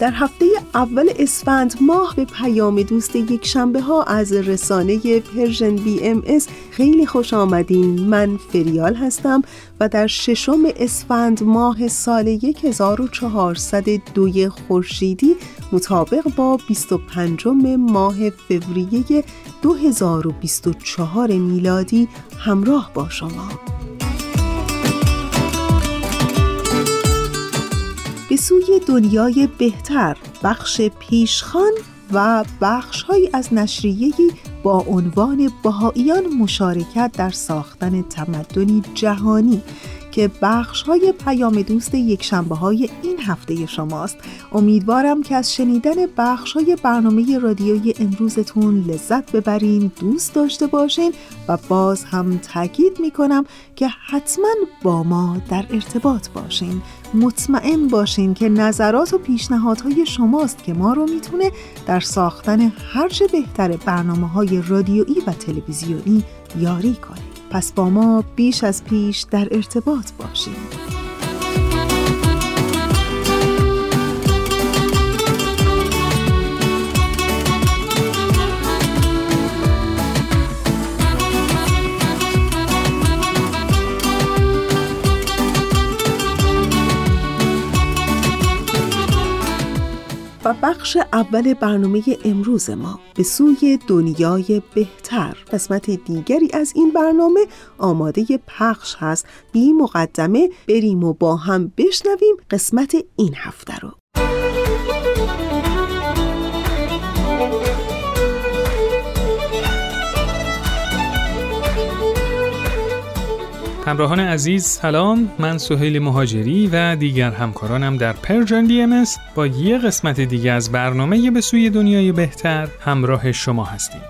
در هفته اول اسفند ماه به پیام دوست یک شنبه ها از رسانه Persian BMS خیلی خوش آمدین. من فریال هستم و در ششم اسفند ماه سال 1402 خورشیدی مطابق با 25 ماه فوریه 2024 میلادی همراه با شما. به سوی دنیای بهتر بخش پیشخان و بخشهایی از نشریه‌ای با عنوان بهاییان مشارکت در ساختن تمدنی جهانی که بخش های پیام دوست یک شنبه های این هفته شماست. امیدوارم که از شنیدن بخش های برنامه رادیوی امروزتون لذت ببرین دوست داشته باشین و باز هم تاکید می‌کنم که حتما با ما در ارتباط باشین. مطمئن باشین که نظرات و پیشنهادهای شماست که ما رو می‌تونه در ساختن هرچه بهتر برنامه های رادیویی و تلویزیونی یاری کنه پس با ما بیش از پیش در ارتباط باشید. بخش اول برنامه امروز ما به سوی دنیای بهتر. قسمت دیگری از این برنامه آماده پخش هست. بی مقدمه بریم و با هم بشنویم قسمت این هفته رو. همراهان عزیز سلام. من سهیل مهاجری و دیگر همکارانم در Persian BM با یه قسمت دیگه از برنامه به سوی دنیای بهتر همراه شما هستیم.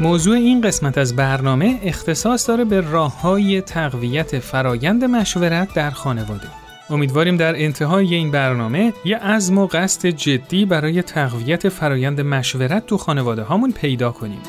موضوع این قسمت از برنامه اختصاص داره به راه های تقویت فرایند مشورت در خانواده. امیدواریم در انتهای این برنامه یه عزم و قصد جدی برای تقویت فرایند مشورت تو خانواده هامون پیدا کنیم.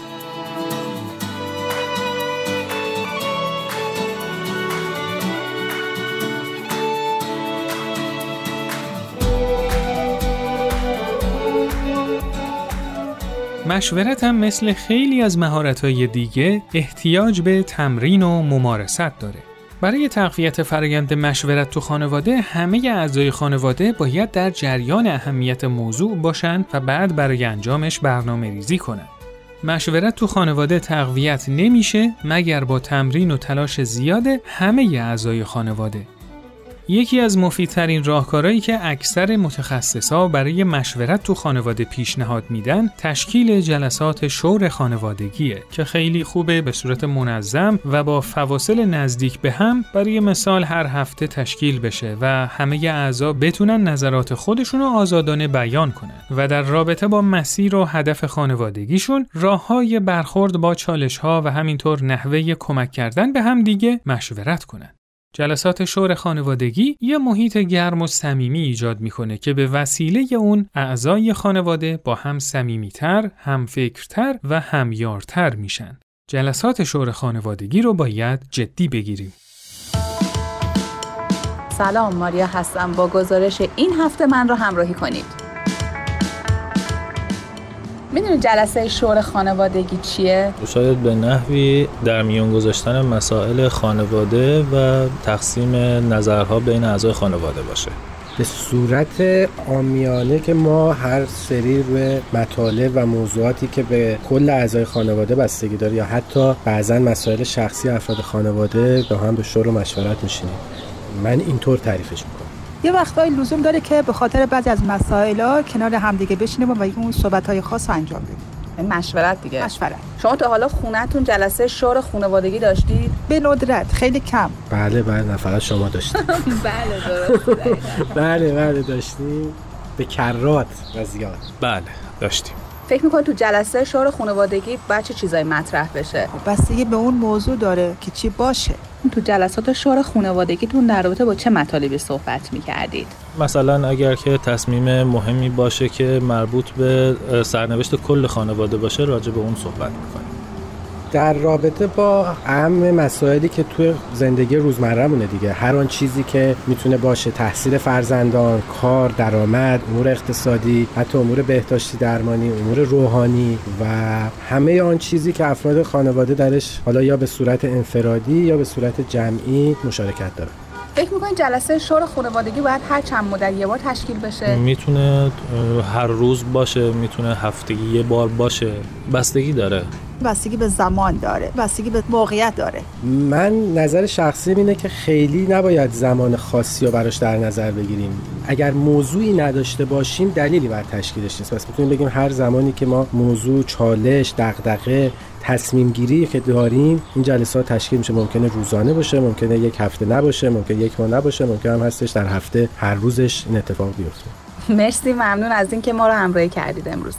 مشورت هم مثل خیلی از مهارت‌های دیگه احتیاج به تمرین و ممارست داره. برای تقویت فرایند مشورت تو خانواده همه اعضای خانواده باید در جریان اهمیت موضوع باشند و بعد برای انجامش برنامه ریزی کنند. مشورت تو خانواده تقویت نمیشه مگر با تمرین و تلاش زیاد همه اعضای خانواده. یکی از مفیدترین راهکارهایی که اکثر متخصصا برای مشورت تو خانواده پیشنهاد میدن تشکیل جلسات شور خانوادگیه که خیلی خوبه به صورت منظم و با فواصل نزدیک به هم برای مثال هر هفته تشکیل بشه و همه اعضا بتونن نظرات خودشون رو آزادانه بیان کنن و در رابطه با مسیر و هدف خانوادگیشون راه های برخورد با چالش ها و همینطور نحوه کمک کردن به هم دیگه مشورت کنن. جلسات شور خانوادگی یه محیط گرم و صمیمی ایجاد می‌کنه که به وسیله اون اعضای خانواده با هم صمیمیتر، هم فکرتر و همیارتر میشن. جلسات شور خانوادگی رو باید جدی بگیریم. سلام ماریا هستم با گزارش این هفته من رو همراهی کنید. می‌دونی جلسه شور خانوادگی چیه؟ شاید به نحوی در میان گذاشتن مسائل خانواده و تقسیم نظرها بین اعضای خانواده باشه. به صورت آمیانه که ما هر سری روی مطالب و موضوعاتی که به کل اعضای خانواده بستگی داره یا حتی بعضا مسائل شخصی افراد خانواده به هم به شور و مشورت میشینیم. من اینطور تعریفش می‌کنم. یه وقتایی لزوم داره که به خاطر بعضی از مسائل کنار همدیگه بشینیم و اون صحبت های خاص انجام بدیم. مشورت دیگه. مشورت. شما تا حالا خونتون جلسه شور خانوادگی داشتید به ندرت. خیلی کم. بله بله نه فقط شما داشتید. بله درست بله بله داشتیم. به کرات و زیاد. بله داشتیم. فکر می‌کنی تو جلسه شور خانوادگی باید چه چیزایی مطرح بشه؟ خب، بستگی به اون موضوع داره که چی باشه. تو جلسات شور خانوادگیتون در رابطه با چه مطالبی صحبت می‌کردید؟ مثلا اگر که تصمیم مهمی باشه که مربوط به سرنوشت کل خانواده باشه راجع به اون صحبت می‌کنیم. در رابطه با اهم مسائلی که توی زندگی روزمرهمونه دیگه. هر آن چیزی که می‌تونه باشه تحصیل فرزندان کار درآمد امور اقتصادی حتی امور بهداشتی درمانی امور روحانی و همه آن چیزی که افراد خانواده درش حالا یا به صورت انفرادی یا به صورت جمعی مشارکت داره. فکر می‌کنید جلسه شور خانوادگی باید هر چند مدت یه بار تشکیل بشه؟ می‌تونه هر روز باشه می‌تونه هفتگی یه بار باشه. بستگی داره. بستگی به زمان داره بستگی به موقعیت داره. من نظر شخصی اینه که خیلی نباید زمان خاصی رو براش در نظر بگیریم. اگر موضوعی نداشته باشیم دلیلی بر تشکیلش نیست. پس می‌تونیم بگیم هر زمانی که ما موضوع چالش دغدغه تصمیم گیری که داریم این جلسات تشکیل میشه. ممکنه روزانه باشه ممکنه یک هفته نباشه ممکنه یک ماه نباشه ممکنه هم هستش در هفته هر روزش این اتفاق بیفته. مرسی ممنون از اینکه ما رو همراهی کردید امروز.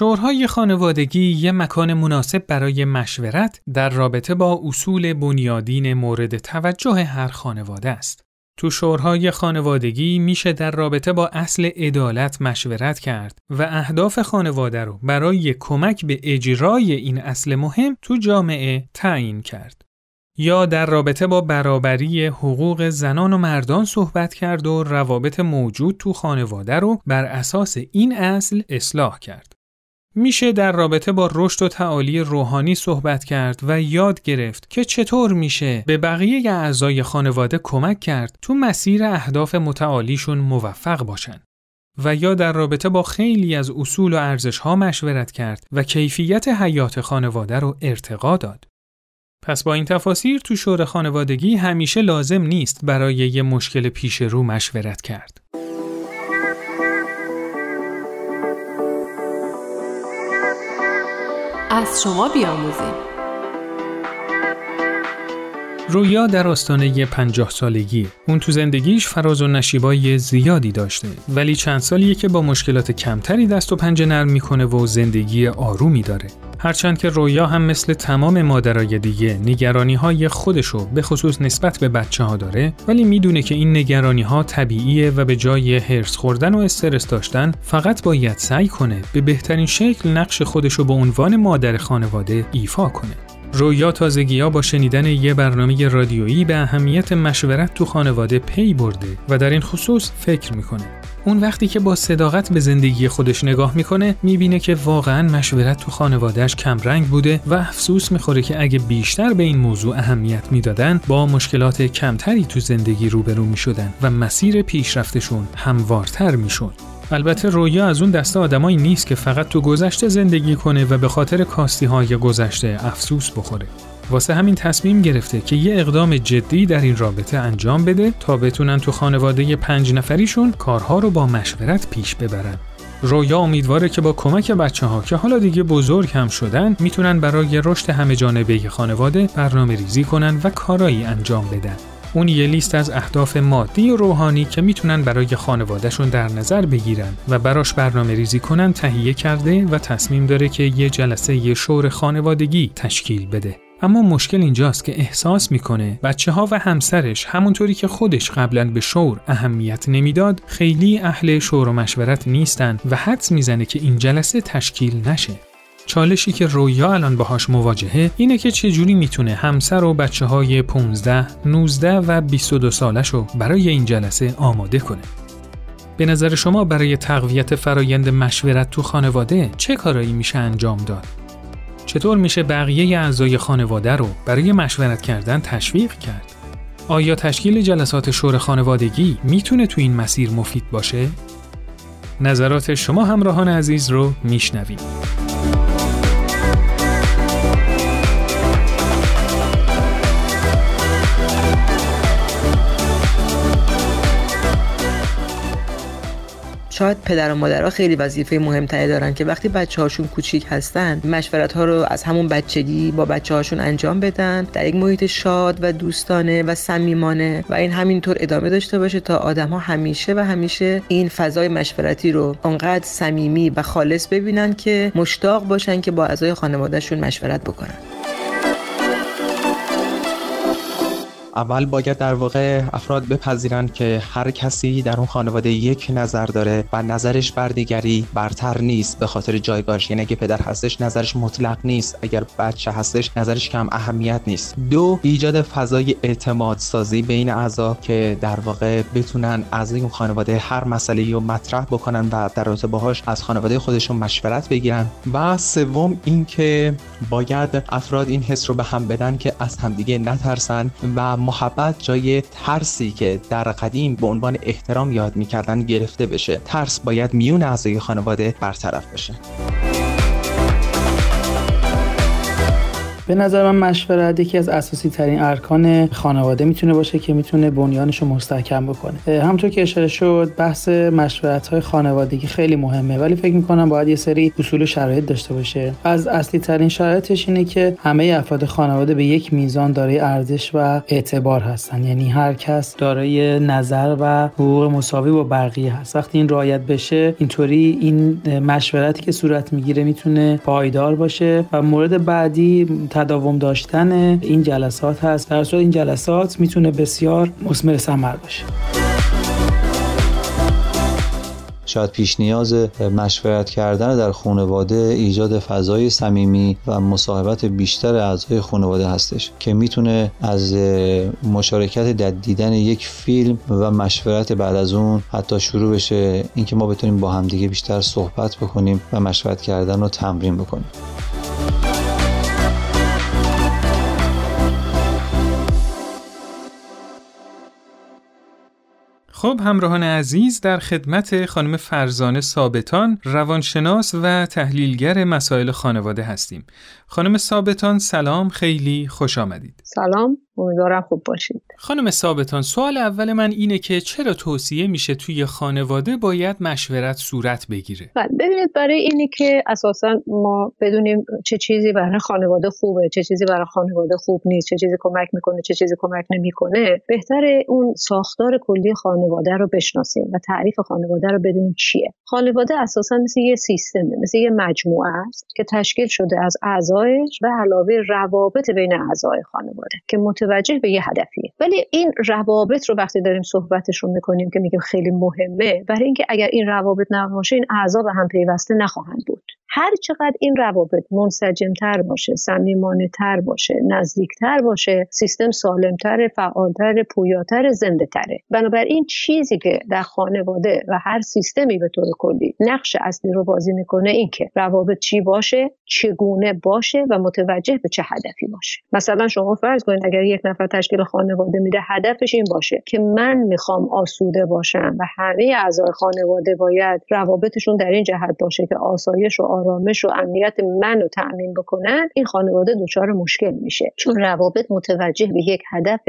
شورهای خانوادگی یه مکان مناسب برای مشورت در رابطه با اصول بنیادین مورد توجه هر خانواده است. تو شورهای خانوادگی میشه در رابطه با اصل عدالت مشورت کرد و اهداف خانواده رو برای کمک به اجرای این اصل مهم تو جامعه تعیین کرد. یا در رابطه با برابری حقوق زنان و مردان صحبت کرد و روابط موجود تو خانواده رو بر اساس این اصل اصلاح کرد. میشه در رابطه با رشد و تعالی روحانی صحبت کرد و یاد گرفت که چطور میشه به بقیه اعضای خانواده کمک کرد تو مسیر اهداف متعالیشون موفق باشن. و یا در رابطه با خیلی از اصول و ارزش ها مشورت کرد و کیفیت حیات خانواده رو ارتقا داد. پس با این تفاسیر تو شور خانوادگی همیشه لازم نیست برای یه مشکل پیش رو مشورت کرد. از شما بیاموزیم. رویا در آستانه پنجاه سالگی. اون تو زندگیش فراز و نشیبای زیادی داشته. ولی چند سالیه که با مشکلات کمتری دست و پنجه نرم می‌کنه و زندگی آرومی داره. هرچند که رویا هم مثل تمام مادرای دیگه نگرانی های خودشو به خصوص نسبت به بچه ها داره ولی می‌دونه که این نگرانی ها طبیعیه و به جای هرس خوردن و استرس داشتن فقط باید سعی کنه به بهترین شکل نقش خودشو به عنوان مادر خانواده ایفا کنه. رویا تازگیا با شنیدن یه برنامه رادیویی به اهمیت مشورت تو خانواده پی برده و در این خصوص فکر می‌کنه. اون وقتی که با صداقت به زندگی خودش نگاه می‌کنه می‌بینه که واقعا مشورت تو خانوادهش کمرنگ بوده و افسوس می‌خوره که اگه بیشتر به این موضوع اهمیت می‌دادن با مشکلات کمتری تو زندگی روبرو می‌شدن و مسیر پیشرفتشون هموارتر می‌شد. البته رویا از اون دسته آدمایی نیست که فقط تو گذشته زندگی کنه و به خاطر کاستی های گذشته افسوس بخوره. واسه همین تصمیم گرفته که یه اقدام جدی در این رابطه انجام بده تا بتونن تو خانواده پنج نفریشون کارها رو با مشورت پیش ببرن. رویا امیدواره که با کمک بچه ها که حالا دیگه بزرگ هم شدن می‌تونن برای رشد همه جانبه خانواده برنامه ریزی کنن و کارایی انجام بدن. اون یه لیست از اهداف مادی و روحانی که می‌تونن برای خانوادهشون در نظر بگیرن و براش برنامه ریزی کنن تهیه کرده و تصمیم داره که یه جلسه یه شور خانوادگی تشکیل بده. اما مشکل اینجاست که احساس می‌کنه بچه ها و همسرش همونطوری که خودش قبلا به شور اهمیت نمی‌داد خیلی اهل شور و مشورت نیستن و حدس می‌زنه که این جلسه تشکیل نشه. چالشی که رویا الان باهاش مواجهه اینه که چجوری می‌تونه همسر و بچه های 15, 19 و 22 سالش رو برای این جلسه آماده کنه. به نظر شما برای تقویت فرایند مشورت تو خانواده چه کارایی میشه انجام داد؟ چطور میشه بقیه اعضای خانواده رو برای مشورت کردن تشویق کرد؟ آیا تشکیل جلسات شور خانوادگی می‌تونه تو این مسیر مفید باشه؟ نظرات شما همراهان عزیز رو میشنویم. شاید پدر و مادرها خیلی وظیفه مهمتری دارن که وقتی بچه هاشون کوچیک هستن مشورت ها رو از همون بچگی با بچه هاشون انجام بدن. در یک محیط شاد و دوستانه و صمیمانه و این همینطور ادامه داشته باشه تا آدم ها همیشه و همیشه این فضای مشورتی رو انقدر صمیمی و خالص ببینن که مشتاق باشن که با اعضای خانوادهشون مشورت بکنن. اول باید در واقع افراد بپذیرن که هر کسی در اون خانواده یک نظر داره و نظرش بر دیگری برتر نیست به خاطر جایگاهش. یعنی اگه پدر هستش نظرش مطلق نیست. اگر بچه هستش نظرش کم اهمیت نیست. دو ایجاد فضای اعتماد سازی بین اعضا که در واقع بتونن اعضای اون خانواده هر مسئله رو مطرح بکنن و در رابطه باهاش از خانواده خودشون مشورت بگیرن. و سوم اینکه باید افراد این حس رو به هم بدن که از همدیگه نترسن و محبت جای ترسی که در قدیم به عنوان احترام یاد می‌کردن گرفته بشه. ترس باید میون اعضای خانواده برطرف بشه. به نظر من مشورت یکی از اساسی ترین ارکان خانواده می‌تونه باشه که می‌تونه بنیانش رو مستحکم بکنه. همونطور که اشاره شد بحث مشورت های خانوادگی خیلی مهمه ولی فکر می‌کنم باید یه سری اصول و شرایط داشته باشه. از اصلی ترین شرایطش اینه که همه افراد خانواده به یک میزان دارای ارزش و اعتبار هستن. یعنی هر کس دارای نظر و حقوق مساوی با بقیه هست. وقتی این رعایت بشه اینطوری این مشورتی که صورت می‌گیره می‌تونه پایدار باشه و مورد بعدی تداوم داشتن این جلسات هست. در صورت این جلسات می‌تونه بسیار مثمر ثمر باشه. شاید پیش نیاز مشورت کردن در خانواده ایجاد فضای صمیمی و مصاحبت بیشتر اعضای خانواده هستش که می‌تونه از مشارکت در دیدن یک فیلم و مشورت بعد از اون حتی شروع بشه. اینکه ما بتونیم با همدیگه بیشتر صحبت بکنیم و مشورت کردن رو تمرین بکنیم. خب همراهان عزیز در خدمت خانم فرزانه ثابتان روانشناس و تحلیلگر مسائل خانواده هستیم. خانم ثابتان سلام خیلی خوش آمدید. سلام امیدوارم خوب باشید. خانم ثابتان سوال اول من اینه که چرا توصیه میشه توی خانواده باید مشورت صورت بگیره؟ بله، ببینید برای اینی که اساسا ما بدونیم چه چیزی برای خانواده خوبه چه چیزی برای خانواده خوب نیست چه چیزی کمک می‌کنه چه چیزی کمک نمی‌کنه بهتر اون ساختار کلی خانواده رو بشناسیم و تعریف خانواده رو بدونیم چیه. خانواده اساسا مثل یه سیستمه مثل یه مجموعه است که تشکیل شده از اعضایش و علاوه روابط بین اعضای خانواده که متوجه به یه هدفیه. ولی این روابط رو وقتی داریم صحبتش رو می‌کنیم که میگیم خیلی مهمه برای اینکه اگر این روابط نباشه این اعضا به هم پیوسته نخواهند بود. هر چقدر این روابط منسجمتر باشه صمیمانه تر باشه نزدیکتر باشه سیستم سالمتر فعالتر پویاتر زنده تره بنابراین چیزی که در خانواده و هر سیستمی به طور کلی نقش اصلی رو بازی می‌کنه این که روابط چی باشه چگونه باشه و متوجه به چه هدفی باشه. مثلا شما فرض کنید اگر یک نفر تشکیل خانواده میده هدفش این باشه که من می‌خوام آسوده باشم و همه اعضای خانواده باید روابطشون در این جهت باشه که آسایش و آرامش و امنیت من رو تأمین بکنن این خانواده دچار مشکل میشه. چون روابط متوجه به یک هدف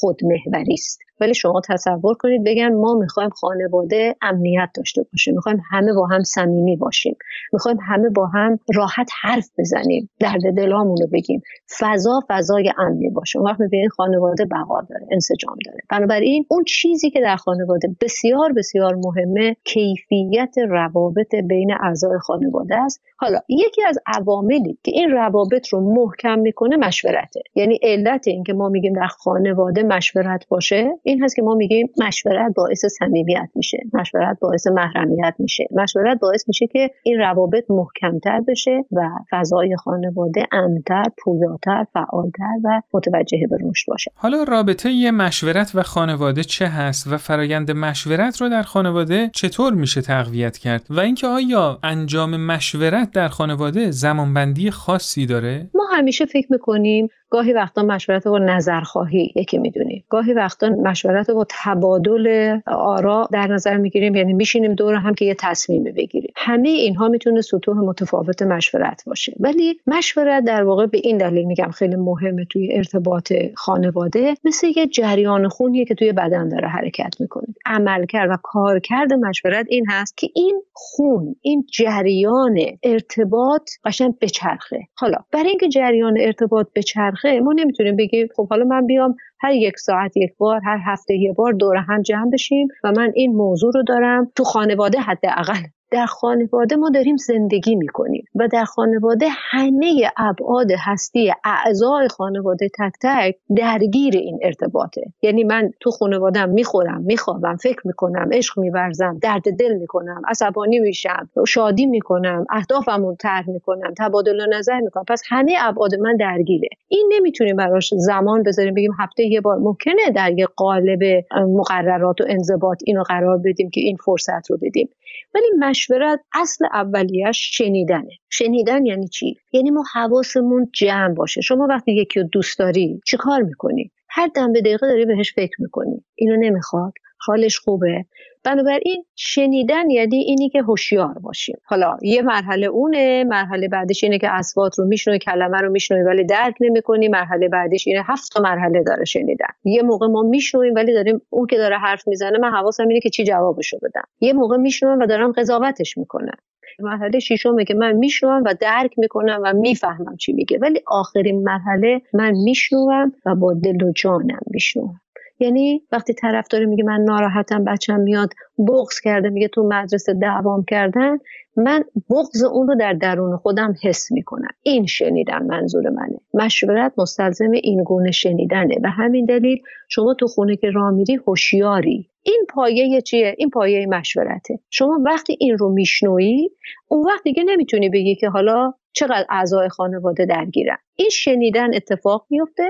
خودمحوری است. ولی شما تصور کنید بگن ما می‌خوایم خانواده امنیت داشته باشه می‌خوایم همه با هم صمیمی باشیم. می‌خوایم همه با هم راحت حرف بزنیم. درد دلامون رو بگیم. فضا فضای امنی باشه. اون وقت می‌بینید خانواده بقا داره انسجام داره. بنابراین اون چیزی که در خانواده بسیار بسیار مهمه کیفیت روابط بین اعضای خانواده است. حالا یکی از عواملی که این روابط رو محکم می‌کنه مشورته. یعنی علت اینکه ما میگیم در خانواده مشورت باشه این هست که ما میگیم مشورت باعث صمیمیت میشه مشورت باعث محرمیت میشه. مشورت باعث میشه که این روابط محکمتر بشه و فضای خانواده امتر پویاتر فعالتر و متوجه به رشد باشه. حالا رابطه یه مشورت و خانواده چه هست و فرایند مشورت رو در خانواده چطور میشه تقویت کرد؟ و اینکه آیا انجام مشورت در خانواده زمانبندی خاصی داره؟ ما همیشه فکر می‌کنیم گاهی وقتا مشورت با نظرخواهی یکی می‌دونیم گاهی وقتا مشورت با تبادل آرا در نظر می‌گیریم یعنی میشینیم دور هم که یه تصمیمی بگیریم. همه اینها می‌تونه سطوح متفاوت مشورت باشه. ولی مشورت در واقع به این دلیل میگم خیلی مهمه توی ارتباط خانواده. مثل یه جریان خونیه که توی بدن داره حرکت می‌کنه. عملکرد و کارکرد مشورت این هست که این خون این جریان ارتباط قشنگ بچرخه. حالا برای اینکه جریان ارتباط بچرخه ما نمی‌تونیم بگیم خب حالا من بیام هر یک ساعت یک بار هر هفته یک بار دور هم جمع بشیم. و من این موضوع رو دارم تو خانواده حداقل. در خانواده ما داریم زندگی می‌کنیم و در خانواده همه ابعاد هستی اعضای خانواده تک تک درگیر این ارتباطه. یعنی من تو خانوادم می‌خورم میخوابم فکر می‌کنم عشق میورزم درد دل می‌کنم عصبانی میشم شادی می‌کنم اهدافم رو طرح می‌کنم تبادل نظر می‌کنم. پس همه ابعاد من درگیره. این نمی‌تونیم براش زمان بذاریم بگیم هفته یه بار. ممکنه در یه قالب مقررات و انضباط اینو قرار بدیم که این فرصت رو بدیم. ولی مشورت اصل اولیش شنیدنه. شنیدن یعنی چی؟ یعنی ما حواسمون جمع باشه. شما وقتی یکی رو دوست داری چیکار می‌کنی؟ هر دم به دقیقه داری بهش فکر می‌کنی. اینو نمی‌خواد. حالش خوبه. بنابراین شنیدن یعنی اینی که هوشیار باشیم. حالا یه مرحله اونه مرحله بعدش اینه که اسوات رو میشنوی کلمه رو میشنوی ولی درک نمی‌کنی. مرحله بعدش اینه هفت تا مرحله داره شنیدن. یه موقع ما میشنویم ولی داریم اون که داره حرف می‌زنه من حواسم اینه که چی جوابشو بدم. یه موقع میشنوم و دارم قضاوتش می‌کنم. مرحله ششمه که من میشنوم و درک می‌کنم و می‌فهمم چی میگه. ولی آخرین مرحله من میشنوم و با دل و جانم میشنوم. یعنی وقتی طرف داره میگه من ناراحتم بچم میاد بغض کرده میگه تو مدرسه دعوام کردن من بغض اون رو در درون خودم حس می‌کنم. این شنیدن منظور منه. مشورت مستلزم این گونه شنیدنه. و همین دلیل شما تو خونه که راه میری هوشیاری. این پایه چیه؟ این پایه مشورته. شما وقتی این رو میشنویی اون وقت دیگه نمی‌تونی بگی که حالا چقدر اعضای خانواده درگیرن. این شنیدن اتفاق میفته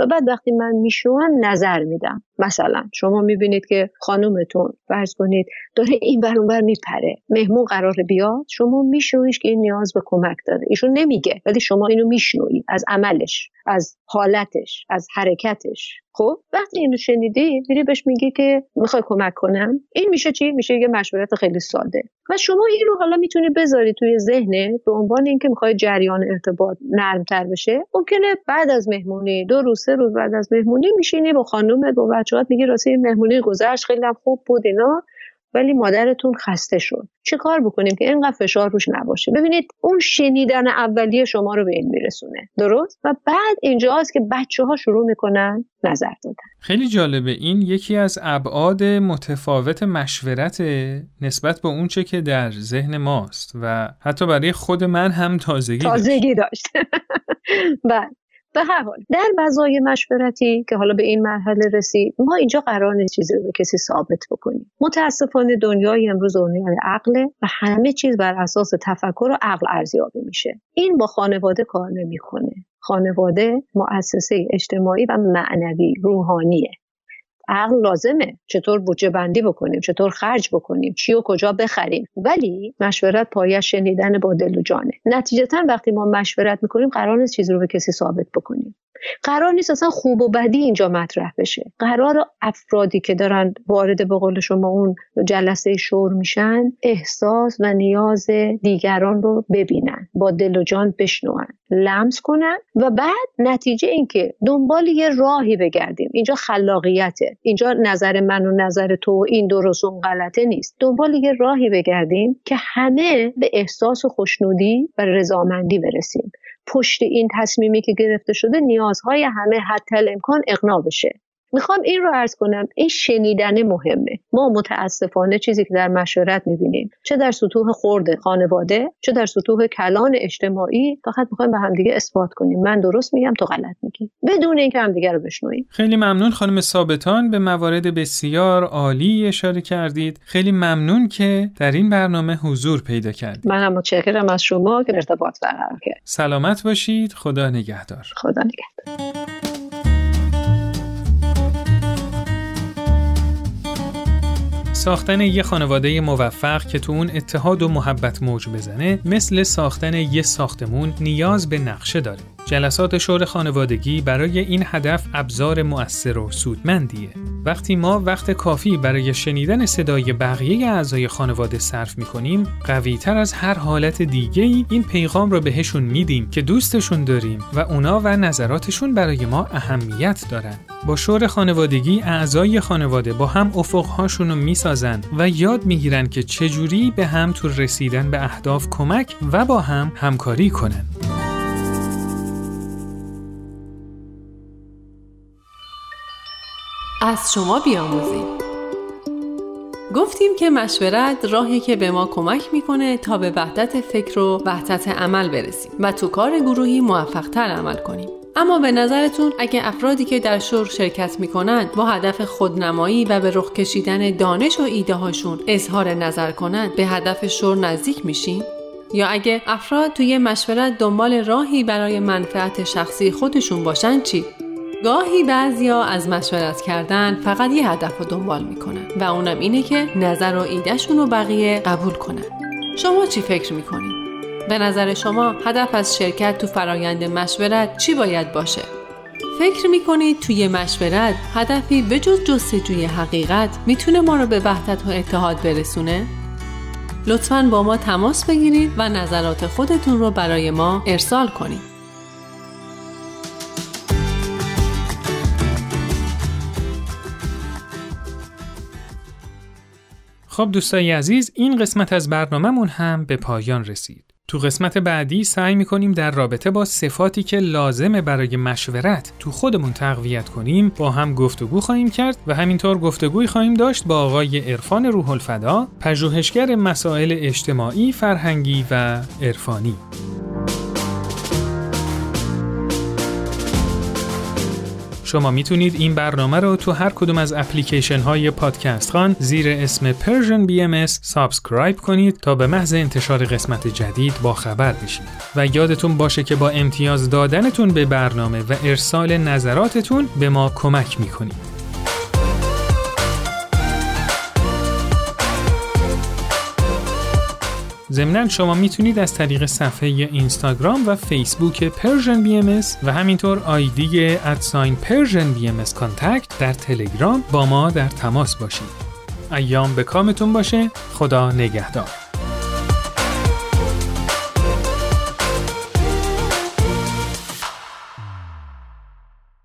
و بعد وقتی من میشنوم نظر میدم. مثلا شما می‌بینید که خانومتون فرض کنید داره این بر اونور میپره مهمون قرار بیاد شما میشنویش که این نیاز به کمک داره. ایشون نمیگه ولی شما اینو میشنوید از عملش از حالتش از حرکتش. خب وقتی اینو شنیدی میری بهش میگی که می‌خوای کمک کنم. این میشه چی؟ میشه یه مشورت خیلی ساده. و شما این رو حالا می‌تونی بذاری توی ذهنت به عنوان اینکه می‌خوای جریان ارتباط نرمتر بشه. ممکنه بعد از مهمونی دو روز سه روز بعد از مهمونی میشینی با خانومت با بچه‌هات میگی راستی مهمونی گذشت خیلی خوب بود اینا ولی مادرتون خسته شد. چه کار بکنیم که اینقدر فشار روش نباشه؟ ببینید اون شنیدن اولیه شما رو به این میرسونه. درست؟ و بعد اینجاست که بچه ها شروع می‌کنن نظر دادن. خیلی جالبه. این یکی از ابعاد متفاوت مشورت نسبت به اونچه که در ذهن ماست و حتی برای خود من هم تازگی تازگی داشت. بله. به هر حال. در مزای مشورتی که حالا به این مرحله رسید ما اینجا قرار نیست چیزی رو به کسی ثابت بکنیم. متاسفانه دنیای امروز دنیای عقله و همه چیز بر اساس تفکر و عقل ارزیابی میشه. این با خانواده کار نمی‌کنه. خانواده مؤسسه اجتماعی و معنوی روحانیه. عقل لازمه. چطور بودجه بندی بکنیم چطور خرج بکنیم چی و کجا بخریم. ولی مشورت پایش شنیدن با دل و جانه. نتیجتا وقتی ما مشورت می‌کنیم قرار نیست چیزی رو به کسی ثابت بکنیم. قرار نیست اصلا خوب و بدی اینجا مطرح بشه. قرار افرادی که دارن وارد به قول شما اون جلسه شور میشن احساس و نیاز دیگران رو ببینن با دل و جان بشنون لمس کنن و بعد نتیجه اینکه دنبال یه راهی بگردیم. اینجا خلاقیته. اینجا نظر من و نظر تو این درست و غلطه نیست. دنبال یه راهی بگردیم که همه به احساس و خوشنودی و رضامندی برسیم. پشت این تصمیمی که گرفته شده نیازهای همه حتی امکان اقنا بشه. می‌خوام این رو ارز کنم این شنیدن مهمه. ما متاسفانه چیزی که در مشورت می‌بینیم چه در سطوح خورده خانواده چه در سطوح کلان اجتماعی فقط می‌خوایم به همدیگه اثبات کنیم. من درست میگم تو غلط میگی. بدون اینکه همدیگه رو بشنویم. خیلی ممنون خانم ثابتان به موارد بسیار عالی اشاره کردید. خیلی ممنون که در این برنامه حضور پیدا کردید. من هم متشکرم از شما که ارتباط برقرار کرد سلامت باشید. خدا نگهدار. خدا نگهدار. ساختن یه خانواده موفق که تو اون اتحاد و محبت موج بزنه مثل ساختن یه ساختمون نیاز به نقشه داره. جلسات شور خانوادگی برای این هدف ابزار مؤثر و سودمندیه. وقتی ما وقت کافی برای شنیدن صدای بقیه اعضای خانواده صرف می‌کنیم، قویتر از هر حالت دیگه ای این پیغام رو بهشون میدیم که دوستشون داریم و اونا و نظراتشون برای ما اهمیت دارن. با شور خانوادگی اعضای خانواده با هم افقهاشون رو می‌سازن و یاد می‌گیرن که چجوری به هم تو رسیدن به اهداف کمک و با هم همکاری کنن. از شما بیاموزیم گفتیم که مشورت راهی که به ما کمک می‌کنه تا به وحدت فکر و وحدت عمل برسیم و تو کار گروهی موفقتر عمل کنیم اما به نظرتون اگه افرادی که در شور شرکت می‌کنند با هدف خودنمایی و به رخ کشیدن دانش و ایده هاشون اظهار نظر کنند به هدف شور نزدیک میشین؟ یا اگه افراد توی مشورت دنبال راهی برای منفعت شخصی خودشون باشن چی؟ گاهی بعضیا از مشورت کردن فقط یه هدف رو دنبال می‌کنن و اونم اینه که نظر و ایدهشون رو بقیه قبول کنن شما چی فکر می‌کنید؟ به نظر شما هدف از شرکت تو فرایند مشورت چی باید باشه؟ فکر می‌کنید توی مشورت هدفی به جز جستجوی حقیقت می‌تونه ما رو به وحدت و اتحاد برسونه؟ لطفا با ما تماس بگیرید و نظرات خودتون رو برای ما ارسال کنید. خب دوستای عزیز این قسمت از برنامهمون هم به پایان رسید. تو قسمت بعدی سعی می‌کنیم در رابطه با صفاتی که لازمه برای مشورت تو خودمون تقویت کنیم با هم گفتگو خواهیم کرد و همینطور گفتگوی خواهیم داشت با آقای عرفان روح الفدا پژوهشگر مسائل اجتماعی، فرهنگی و عرفانی. شما می‌تونید این برنامه رو تو هر کدوم از اپلیکیشن های پادکست خوان زیر اسم Persian BMS subscribe کنید تا به محض انتشار قسمت جدید با خبر بشید و یادتون باشه که با امتیاز دادنتون به برنامه و ارسال نظراتتون به ما کمک می‌کنید. ضمنا شما می‌تونید از طریق صفحه اینستاگرام و فیسبوک Persian BM و همینطور آیدی at sign Persian BM contact در تلگرام با ما در تماس باشید. ایام به کامتون باشه خدا نگهدار.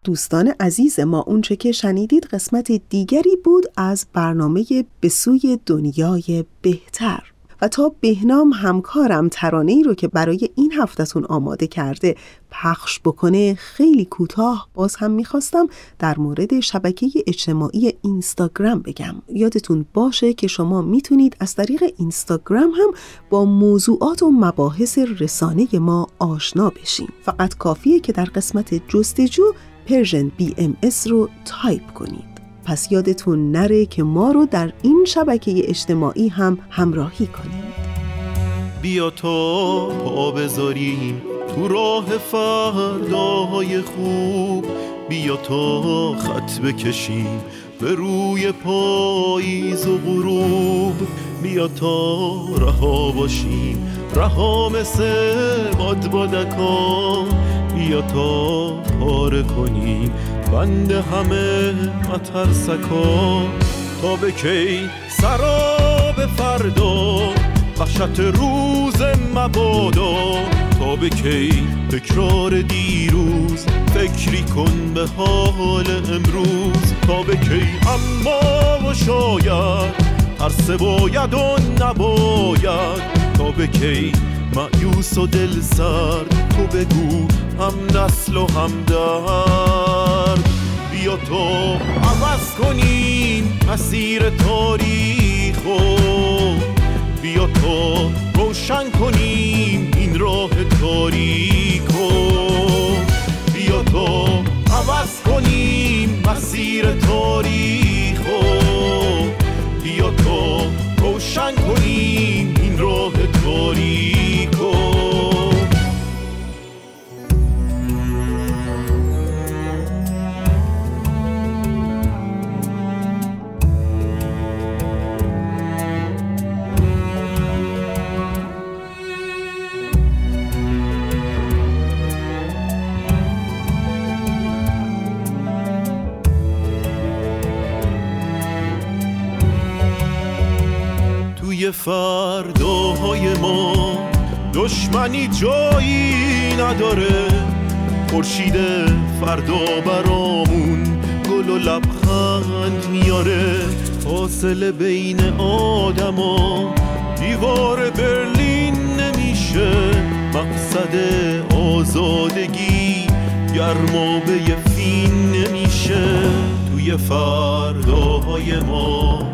دوستان عزیز ما اونچه که شنیدید قسمت دیگری بود از برنامه به سوی دنیای بهتر و تا بهنام همکارم ترانه ای رو که برای این هفتهتون آماده کرده پخش بکنه خیلی کوتاه باز هم می‌خواستم در مورد شبکه اجتماعی اینستاگرام بگم. یادتون باشه که شما می‌تونید از طریق اینستاگرام هم با موضوعات و مباحث رسانه ما آشنا بشین. فقط کافیه که در قسمت جستجو Persian BM رو تایپ کنید پس یادتون نره که ما رو در این شبکه اجتماعی هم همراهی کنید. بیا تا پا بذاریم تو راه فرداهای خوب. بیا تا خط بکشیم به روی پاییز و غروب. بیا تا رها باشیم رها مثل باد بادکا بیا تا پاره کنیم بند همه مترسکا تا به کی سراب فردا وحشت روز مبادا. تا به کی تکرار دیروز فکری کن به حال امروز. تا به کی اما و شاید ترس باید و نباید. تا به کی معیوس و دل سرد تو بگو هم نسل و هم درد. بیا تو عوض کنیم مسیر تاریخو بیا تو روشن کنیم این راه تاریکو بیا تو عوض کنیم مسیر تاریخو بیا تو روشن کنیم این راه فرداهای ما دشمنی جایی نداره. خورشید فردا برامون گل و لبخند میاره. فاصله بین آدما دیوار برلین نمیشه. مقصد آزادگی گرمابه فین نمیشه. توی فرداهای ما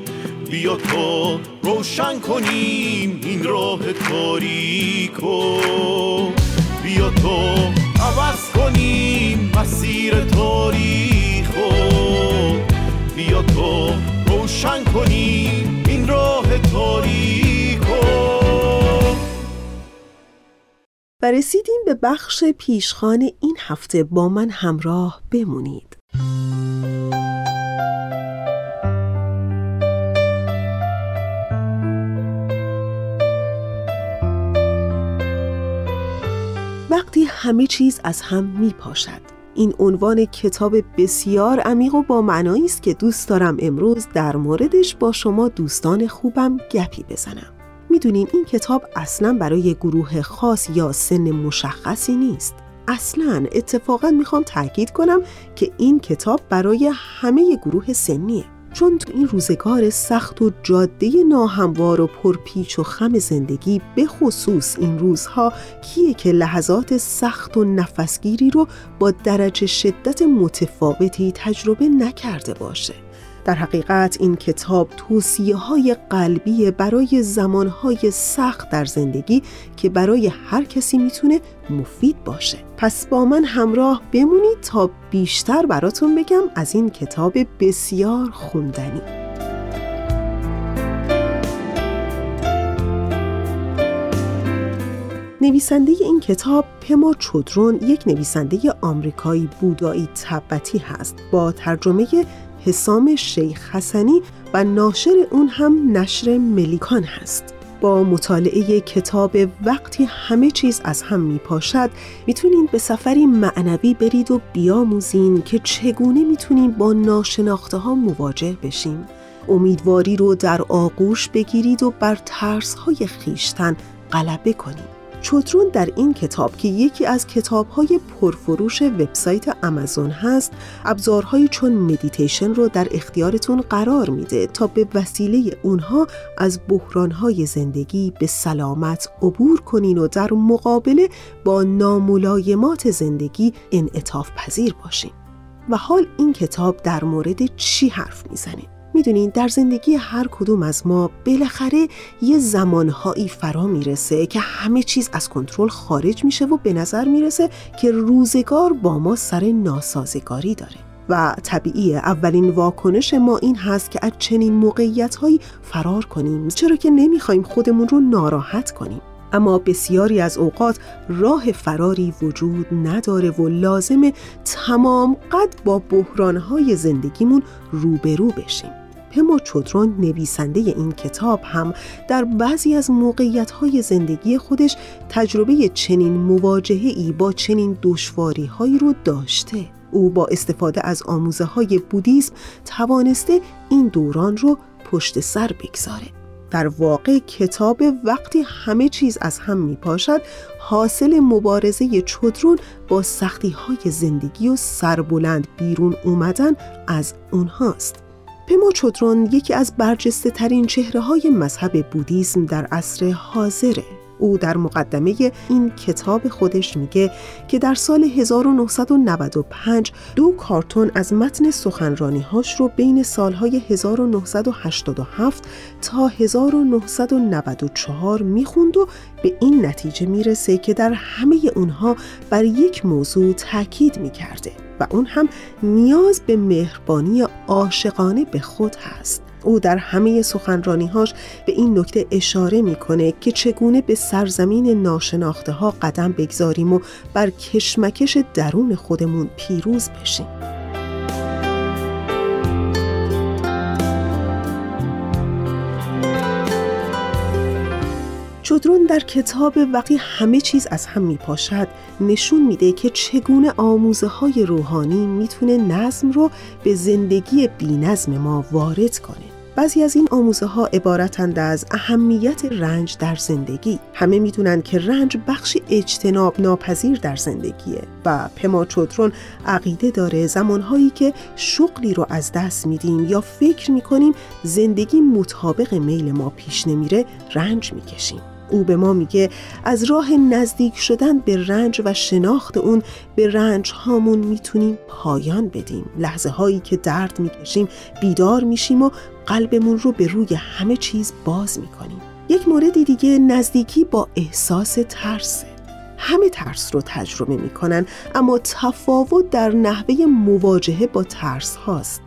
بیا تا روشن کنیم این راه تاریکو. بیا تا عوض کنیم مسیر تاریخو بیا تا روشن کنیم این راه تاریکو. و رسیدیم به بخش پیشخان این هفته. با من همراه بمونید. وقتی همه چیز از هم می پاشد. این عنوان کتاب بسیار عمیق و با معنایی است که دوست دارم امروز در موردش با شما دوستان خوبم گپی بزنم. می‌دونین این کتاب اصلا برای گروه خاص یا سن مشخصی نیست. اصلا اتفاقا می‌خوام تاکید کنم که این کتاب برای همه گروه سنیه. چون تو این روزگار سخت و جاده ناهموار و پرپیچ و خم زندگی به خصوص این روزها کیه که لحظات سخت و نفسگیری رو با درجه شدت متفاوتی تجربه نکرده باشه؟ در حقیقت این کتاب توصیه های قلبی برای زمانهای سخت در زندگی که برای هر کسی می‌تونه مفید باشه. پس با من همراه بمونید تا بیشتر براتون بگم از این کتاب بسیار خوندنی. نویسنده این کتاب پما چودرون یک نویسنده آمریکایی بودایی تبتی هست. با ترجمه حسام شیخ حسنی و ناشر اون هم نشر ملیکان هست. با مطالعه کتاب وقتی همه چیز از هم می پاشد می‌تونین به سفری معنوی برید و بیاموزین که چگونه می‌تونیم با ناشناخته ها مواجه بشیم. امیدواری رو در آغوش بگیرید و بر ترس های خیشتن غلبه کنید. چوترون در این کتاب که یکی از کتابهای پرفروش وبسایت آمازون هست ابزارهایی چون مدیتیشن رو در اختیارتون قرار میده تا به وسیله اونها از بحرانهای زندگی به سلامت عبور کنین و در مقابله با ناملایمات زندگی انعطاف پذیر باشین. و حال این کتاب در مورد چی حرف می‌زنه؟ می‌دونین در زندگی هر کدوم از ما بالاخره یه زمانهایی فرا می‌رسه که همه چیز از کنترل خارج میشه و به نظر می‌رسه که روزگار با ما سر ناسازگاری داره. و طبیعی اولین واکنش ما این هست که از چنین موقعیت هایی فرار کنیم. چرا که نمی‌خوایم خودمون رو ناراحت کنیم. اما بسیاری از اوقات راه فراری وجود نداره و لازمه تمام قد با بحرانهای زندگیمون روبرو بشیم. پما چوترون نویسنده این کتاب هم در بعضی از موقعیت‌های زندگی خودش تجربه چنین مواجهه‌ای با چنین دشواری‌هایی رو داشته. او با استفاده از آموزه های بودیسم توانسته این دوران رو پشت سر بگذاره. در واقع کتاب وقتی همه چیز از هم می پاشد حاصل مبارزه چودرون با سختی های زندگی و سربلند بیرون اومدن از اونهاست. پما چودرون یکی از برجسته ترین چهره های مذهب بودیسم در عصر حاضره. او در مقدمه این کتاب خودش میگه که در سال 1995 دو کارتون از متن سخنرانی هاش رو بین سالهای 1987 تا 1994 می‌خوند و به این نتیجه می‌رسه که در همه اونها بر یک موضوع تاکید می‌کرده و اون هم نیاز به مهربانی عاشقانه به خود هست. او در همه سخنرانیهاش به این نکته اشاره می‌کنه که چگونه به سرزمین ناشناخته ها قدم بگذاریم و بر کشمکش درون خودمون پیروز بشیم. جدرون در کتاب وقتی همه چیز از هم می پاشد نشون میده که چگونه آموزه های روحانی می‌تونه نظم رو به زندگی بی نظم ما وارد کنه. بعضی از این آموزه ها عبارتند از اهمیت رنج در زندگی. همه می‌دونن که رنج بخشی اجتناب ناپذیر در زندگیه و پما چوترون عقیده داره زمانهایی که شغلی رو از دست میدیم یا فکر می‌کنیم زندگی مطابق میل ما پیش نمیره رنج می‌کشیم. او به ما میگه از راه نزدیک شدن به رنج و شناخت اون به رنج هامون می‌تونیم پایان بدیم. لحظه هایی که درد می‌کشیم بیدار میشیم و قلبمون رو به روی همه چیز باز می‌کنیم. یک موردی دیگه نزدیکی با احساس ترسه همه ترس رو تجربه می‌کنن اما تفاوت در نحوه مواجهه با ترس هاست.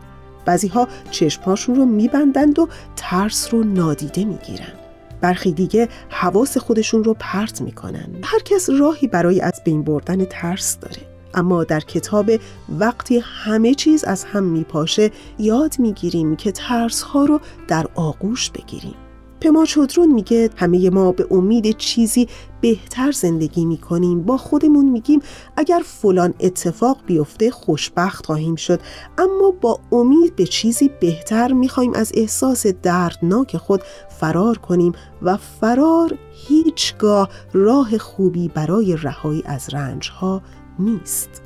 بعضی ها چشمهاشون رو میبندند و ترس رو نادیده می‌گیرن. برخی دیگه حواس خودشون رو پرت می‌کنن. هر کس راهی برای از بین بردن ترس داره. اما در کتاب وقتی همه چیز از هم میپاشه یاد می‌گیریم که ترس ها رو در آغوش بگیریم. پما چودرون میگه همه ما به امید چیزی بهتر زندگی می‌کنیم. با خودمون میگیم اگر فلان اتفاق بیفته خوشبخت خواهیم شد. اما با امید به چیزی بهتر می‌خوایم از احساس دردناک خود فرار کنیم و فرار هیچگاه راه خوبی برای رهایی از رنجها نیست.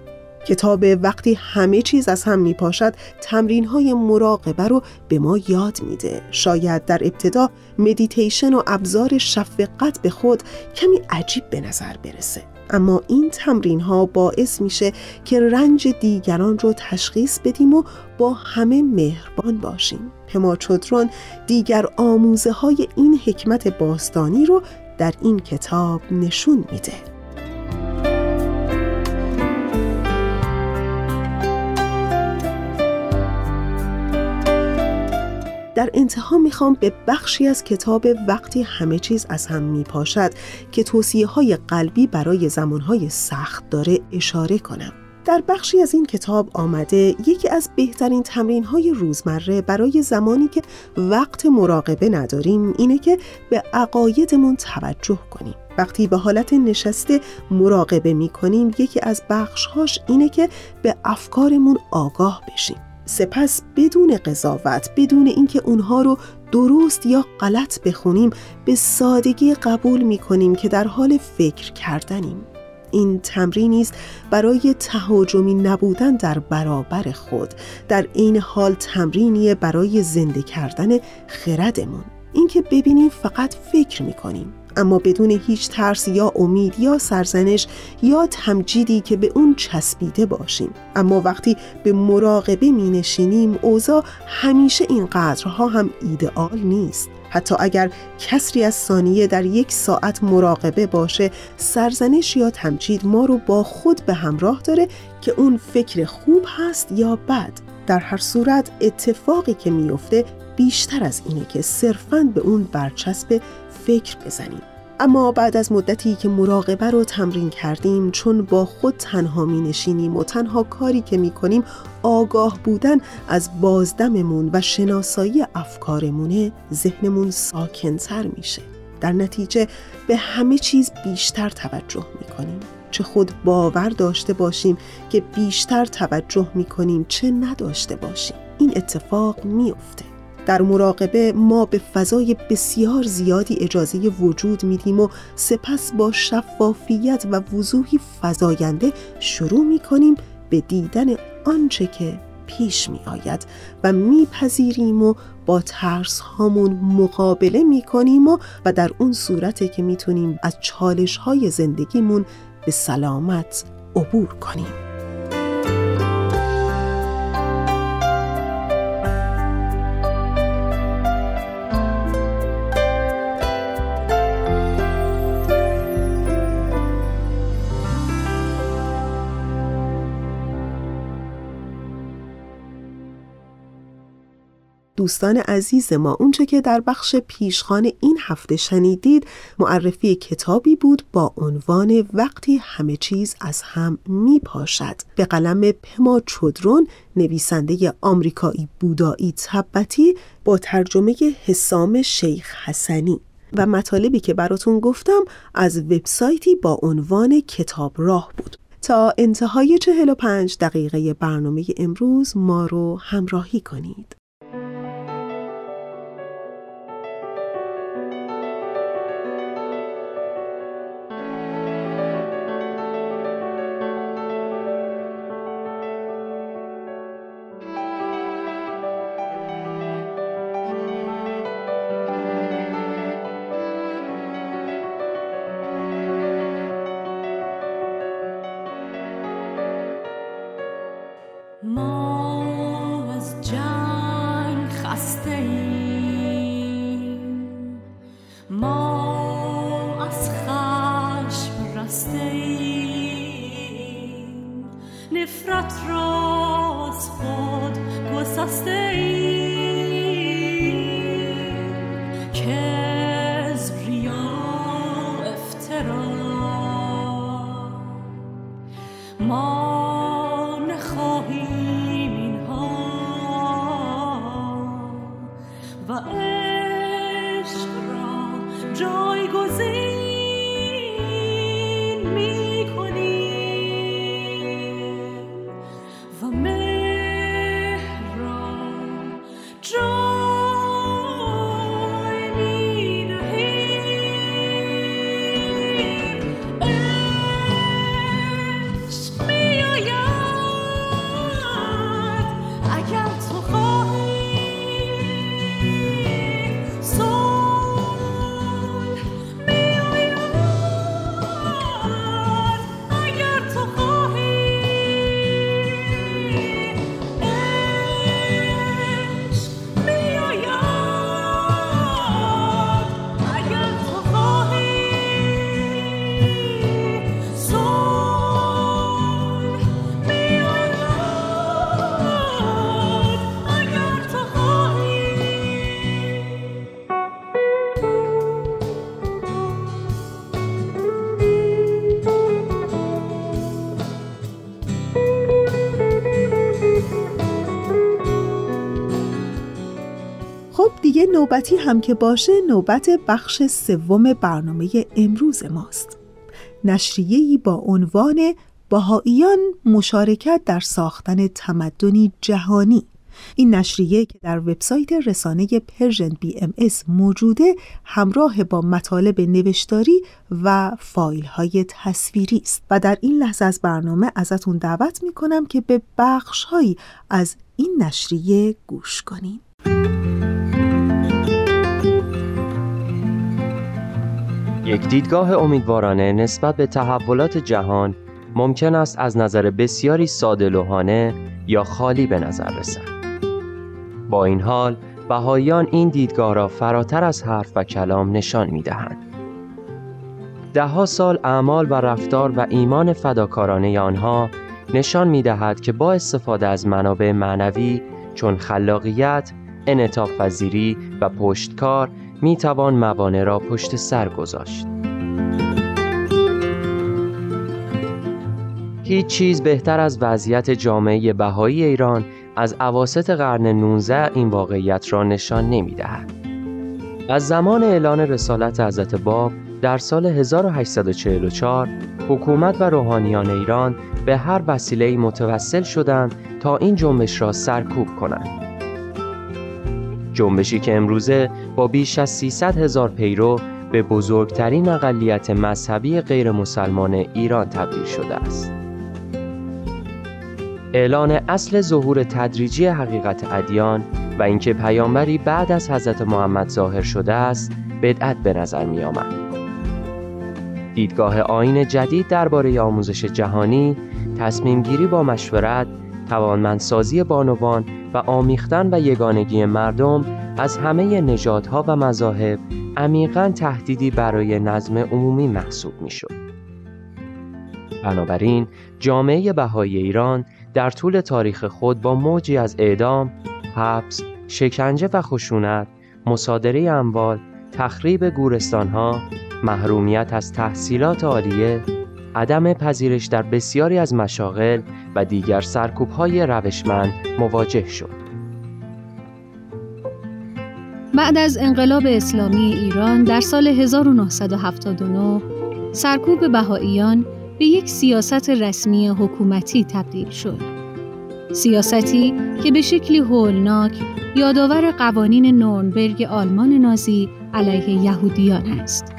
کتاب وقتی همه چیز از هم می پاشد تمرین های مراقبه رو به ما یاد میده. شاید در ابتدا مدیتیشن و ابزار شفقت به خود کمی عجیب به نظر برسه. اما این تمرین ها باعث میشه که رنج دیگران رو تشخیص بدیم و با همه مهربان باشیم. پما چودرون دیگر آموزه های این حکمت باستانی رو در این کتاب نشون میده. در انتها می‌خوام به بخشی از کتاب وقتی همه چیز از هم میپاشد که توصیه های قلبی برای زمانهای سخت داره اشاره کنم. در بخشی از این کتاب آمده یکی از بهترین تمرین های روزمره برای زمانی که وقت مراقبه نداریم اینه که به عقایدمون توجه کنیم. وقتی به حالت نشسته مراقبه می کنیم یکی از بخشهاش اینه که به افکارمون آگاه بشیم. سپس بدون قضاوت بدون اینکه اونها رو درست یا غلط بخونیم به سادگی قبول می کنیم که در حال فکر کردنیم. این تمرینی است برای تهاجمی نبودن در برابر خود. در این حال تمرینی برای زنده کردن خردمون. اینکه ببینیم فقط فکر می‌کنیم. اما بدون هیچ ترس یا امید یا سرزنش یا تمجیدی که به اون چسبیده باشیم. اما وقتی به مراقبه می نشینیم اوضاع همیشه این قدرها هم ایدئال نیست. حتی اگر کسری از ثانیه در یک ساعت مراقبه باشه سرزنش یا تمجید ما رو با خود به همراه داره که اون فکر خوب هست یا بد. در هر صورت اتفاقی که میفته بیشتر از اینه که صرفاً به اون برچسب فکر بزنیم. اما بعد از مدتی که مراقبه رو تمرین کردیم چون با خود تنها می نشینیم و تنها کاری که می کنیم آگاه بودن از بازدممون و شناسایی افکارمونه ذهنمون ساکنتر میشه. در نتیجه به همه چیز بیشتر توجه می کنیم. چه خود باور داشته باشیم که بیشتر توجه می کنیم چه نداشته باشیم. این اتفاق میافته در مراقبه ما به فضای بسیار زیادی اجازه وجود میدیم و سپس با شفافیت و وضوحی فضاینده شروع می کنیم به دیدن آنچه که پیش می آید و میپذیریم و با ترس هامون مقابله می کنیم و, و در اون صورته که می‌تونیم از چالش های زندگیمون به سلامت عبور کنیم. دوستان عزیز ما اونچه که در بخش پیشخان این هفته شنیدید معرفی کتابی بود با عنوان وقتی همه چیز از هم می پاشد به قلم پما چودرون نویسنده آمریکایی بودایی تبتی با ترجمه حسام شیخ حسنی. و مطالبی که براتون گفتم از وبسایتی با عنوان کتاب راه بود. تا انتهای 45 دقیقه برنامه امروز ما رو همراهی کنید. نوبتی هم که باشه نوبت بخش سوم برنامه امروز ماست. نشریه‌ای با عنوان بهاییان مشارکت در ساختن تمدنی جهانی. این نشریه که در وبسایت رسانه Persian BMS موجوده همراه با مطالب نوشتاری و فایل های تصویری است. و در این لحظه از برنامه ازتون دعوت می کنم که به بخش هایی از این نشریه گوش کنیم. یک دیدگاه امیدوارانه نسبت به تحولات جهان ممکن است از نظر بسیاری ساده یا خالی به نظر رسد. با این حال بهاییان این دیدگاه را فراتر از حرف و کلام نشان می دهند. دهها سال اعمال و رفتار و ایمان فداکارانه آنها نشان می دهد که با استفاده از منابع معنوی چون خلاقیت، پذیری و پشتکار می توان موانع را پشت سر گذاشت. هیچ چیز بهتر از وضعیت جامعه بهایی ایران از عواست قرن 19 این واقعیت را نشان نمی دهد. از زمان اعلان رسالت حضرت باب در سال 1844 حکومت و روحانیان ایران به هر وسیله متوسل شدند تا این جنبش را سرکوب کنند. جنبشی که امروزه با بیش از 300 هزار پیرو به بزرگترین اقلیت مذهبی غیر مسلمان ایران تبدیل شده است. اعلان اصل ظهور تدریجی حقیقت ادیان و اینکه پیامبری بعد از حضرت محمد ظاهر شده است بدعت به نظر می آمد. دیدگاه آین جدید درباره آموزش جهانی تصمیم گیری با مشورت توانمندسازی بانوان و آمیختن و یگانگی مردم از همه نژادها و مذاهب عمیقا تهدیدی برای نظم عمومی محسوب می شد. بنابراین جامعه بهایی ایران در طول تاریخ خود با موجی از اعدام، حبس، شکنجه و خشونت، مصادره اموال، تخریب گورستانها، محرومیت از تحصیلات عالیه، عدم پذیرش در بسیاری از مشاغل و دیگر سرکوب‌های روشمند مواجه شد. بعد از انقلاب اسلامی ایران در سال 1979 سرکوب بهاییان به یک سیاست رسمی حکومتی تبدیل شد. سیاستی که به شکلی هولناک یادآور قوانین نورنبرگ آلمان نازی علیه یهودیان است.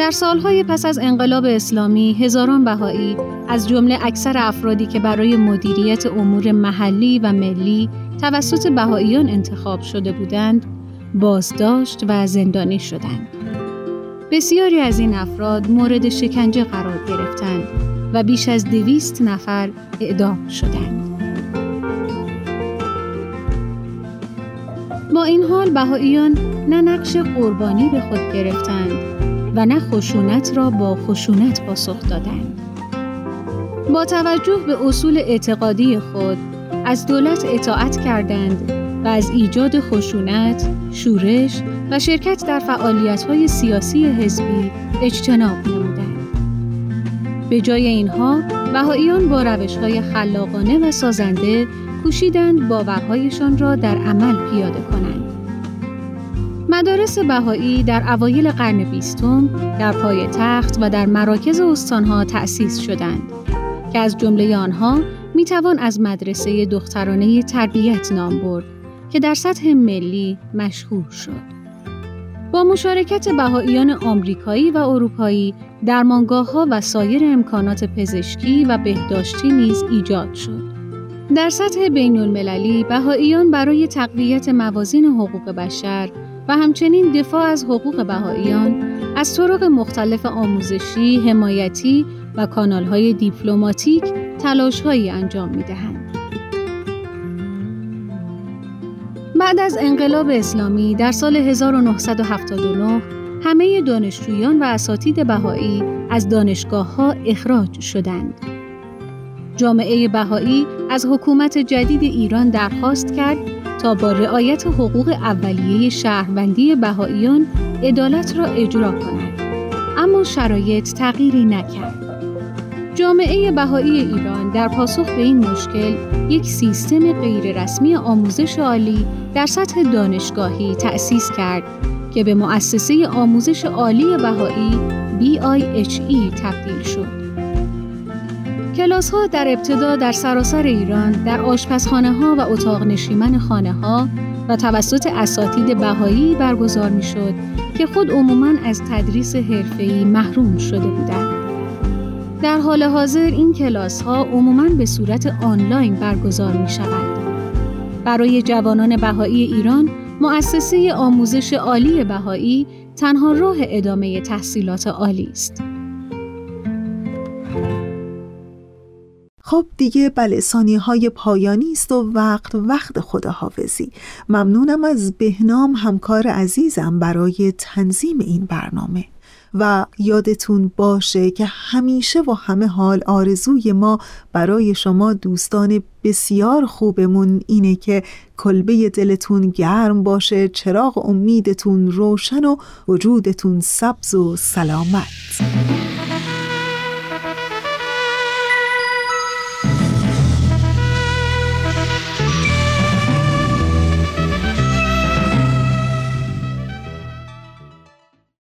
در سالهای پس از انقلاب اسلامی هزاران بهایی از جمله اکثر افرادی که برای مدیریت امور محلی و ملی توسط بهاییان انتخاب شده بودند بازداشت و زندانی شدند. بسیاری از این افراد مورد شکنجه قرار گرفتند و بیش از دویست نفر اعدام شدند. با این حال بهاییان نه نقش قربانی به خود گرفتند و نه خشونت را با خشونت پاسخ دادند. با توجه به اصول اعتقادی خود از دولت اطاعت کردند و از ایجاد خشونت، شورش و شرکت در فعالیت‌های سیاسی حزبی اجتناب نمودند. به جای اینها، بهاییان با روش‌های خلاقانه و سازنده کوشیدند باورهایشان را در عمل پیاده کنند. مدارس بهایی در اوایل قرن بیستم در پای تخت و در مراکز استانها تأسیس شدند که از جمله آنها می توان از مدرسه دخترانه تربیت نام برد که در سطح ملی مشهور شد. با مشارکت بهاییان آمریکایی و اروپایی درمانگاه ها و سایر امکانات پزشکی و بهداشتی نیز ایجاد شد. در سطح بین المللی بهاییان برای تقویت موازین حقوق بشر و همچنین دفاع از حقوق بهاییان از طرق مختلف آموزشی، حمایتی و کانالهای دیپلماتیک تلاشهایی انجام می دهند. بعد از انقلاب اسلامی در سال 1979 همه دانشجویان و اساتید بهایی از دانشگاه ها اخراج شدند. جامعه بهایی از حکومت جدید ایران درخواست کرد تا با رعایت حقوق اولیه شهروندی بهاییان عدالت را اجرا کند. اما شرایط تغییری نکرد. جامعه بهایی ایران در پاسخ به این مشکل یک سیستم غیررسمی آموزش عالی در سطح دانشگاهی تأسیس کرد که به مؤسسه آموزش عالی بهایی BIHE تبدیل شد. کلاس ها در ابتدا در سراسر ایران در آشپزخانه ها و اتاق نشیمن خانه ها و توسط اساتید بهایی برگزار می شد که خود عموماً از تدریس حرفه‌ای محروم شده بودند. در حال حاضر این کلاس ها عموماً به صورت آنلاین برگزار می شود. برای جوانان بهایی ایران مؤسسه آموزش عالی بهایی تنها راه ادامه تحصیلات عالی است. خب دیگه بله های پایانی است و وقت وقت خداحافظی. ممنونم از بهنام همکار عزیزم برای تنظیم این برنامه. و یادتون باشه که همیشه و همه حال آرزوی ما برای شما دوستان بسیار خوبمون اینه که کلبه دلتون گرم باشه چراغ امیدتون روشن و وجودتون سبز و سلامت.